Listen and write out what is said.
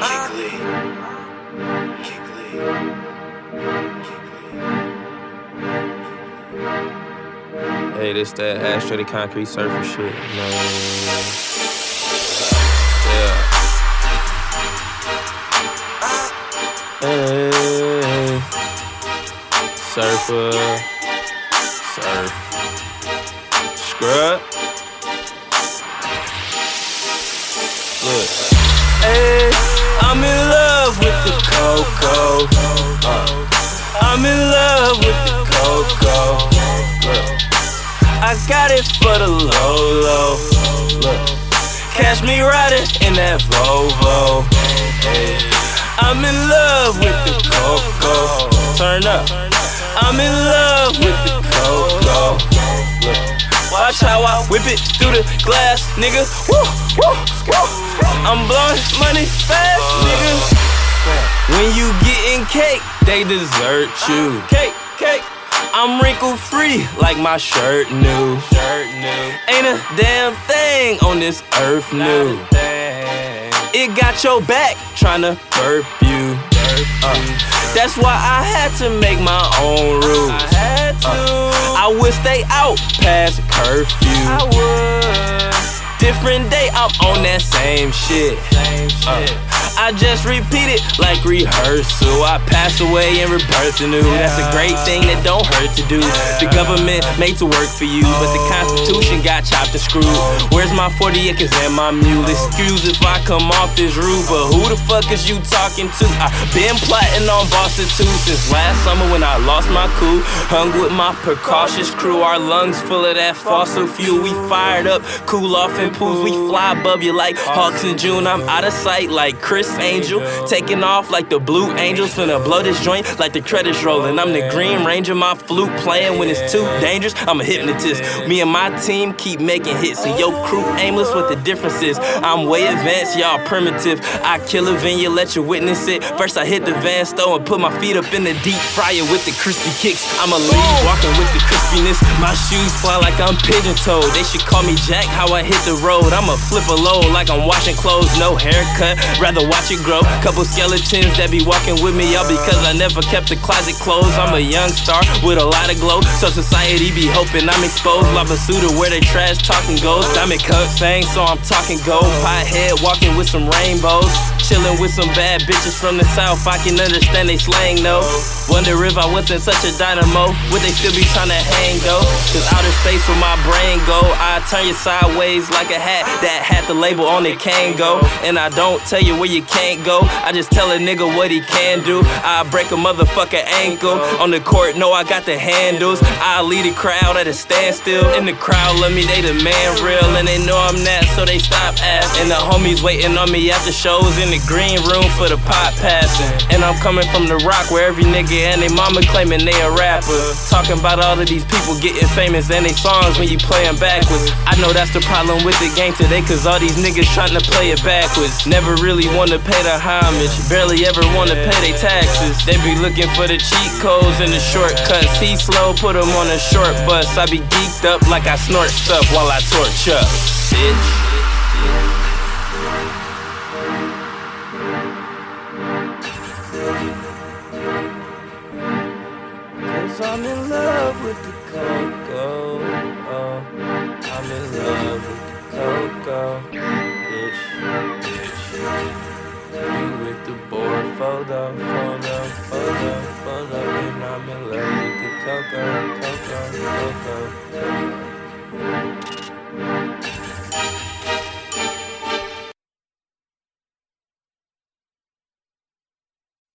Hey, this that Ashtray the concrete surfer shit. What Yeah. Hey, surfer, surf, scrub. Look, I'm in love with the cocoa. Look. I got it for the low. Look, catch me riding in that Volvo. I'm in love with the cocoa. Turn up. I'm in love with the cocoa. Look, watch how I whip it through the glass, nigga. Woo, woo, woo. I'm blowing money fast, nigga. When you cake, they desert you. Cake, cake. I'm wrinkle free like my shirt new. Shirt new. Ain't a damn thing on this earth new. It got your back tryna burp you. Uh, that's why I had to make my own rules. I had to. Uh, I would stay out past curfew. I would. Different day, I'm on that same shit. Same shit. Uh, I just repeat it like rehearsal. I pass away and rebirth anew. That's a great thing that don't hurt to do. The government made to work for you, but the Constitution got chopped and screwed. Where's my 40 acres and my mule? Excuse if I come off this rude, but who the fuck is you talking to? I been plotting on bossitude since last summer when I lost my cool. Hung with my precautious crew, our lungs full of that fossil fuel. We fired up, cool off in pools. We fly above you like hawks in June. I'm out of sight like Criss Angel. Taking off like the Blue Angels. Finna blow this joint like the credits rolling. I'm the Green Ranger, my flute playing when it's too dangerous. I'm a hypnotist. Me and my team keep making hits. And your crew aimless, what the difference is. I'm way advanced, y'all primitive. I kill a venue, let you witness it. First, I hit the Vans store and put my feet up in the deep fryer with the crispy kicks. I'm a lead walking with the crispiness. My shoes fly like I'm pigeon toed. They should call me Jack, how I hit the road. I'm a flip a load like I'm washing clothes, no haircut. Rather watch it grow. Couple skeletons that be walking with me, all because I never kept the closet closed. I'm a young star with a lot of glow, so society be hoping I'm exposed. Lava suitor where they trash talking goes. Diamond cut fang, so I'm talking gold. Pothead walking with some rainbows. Chilling with some bad bitches from the south, I can understand they slang though. Wonder if I wasn't such a dynamo, would they still be trying to hang though? Cause outer space where my brain go, I turn you sideways like a hat that had the label on it can go. And I don't tell you where you can't go, I just tell a nigga what he can do. I break a motherfucker ankle on the court, no, I got the handles. I lead a crowd at a standstill. In the crowd love me, they the man real, and they know I'm that, so they stop asking. And the homies waiting on me after shows in the green room for the pot passing. And I'm coming from the rock where every nigga and they mama claiming they a rapper. Talking about all of these people getting famous and they songs when you play them backwards. I know that's the problem with the game today, cause all these niggas trying to play it backwards. Never really wanna pay the homage, barely ever wanna pay their taxes. They be looking for the cheat codes and the shortcuts. He slow, put them on a short bus. I be geeked up like I snort stuff while I torch up. Bitch. I'm in love with the cocoa. Photo, photo, photo, photo. And I'm in love with the cocoa, cocoa, cocoa, cocoa.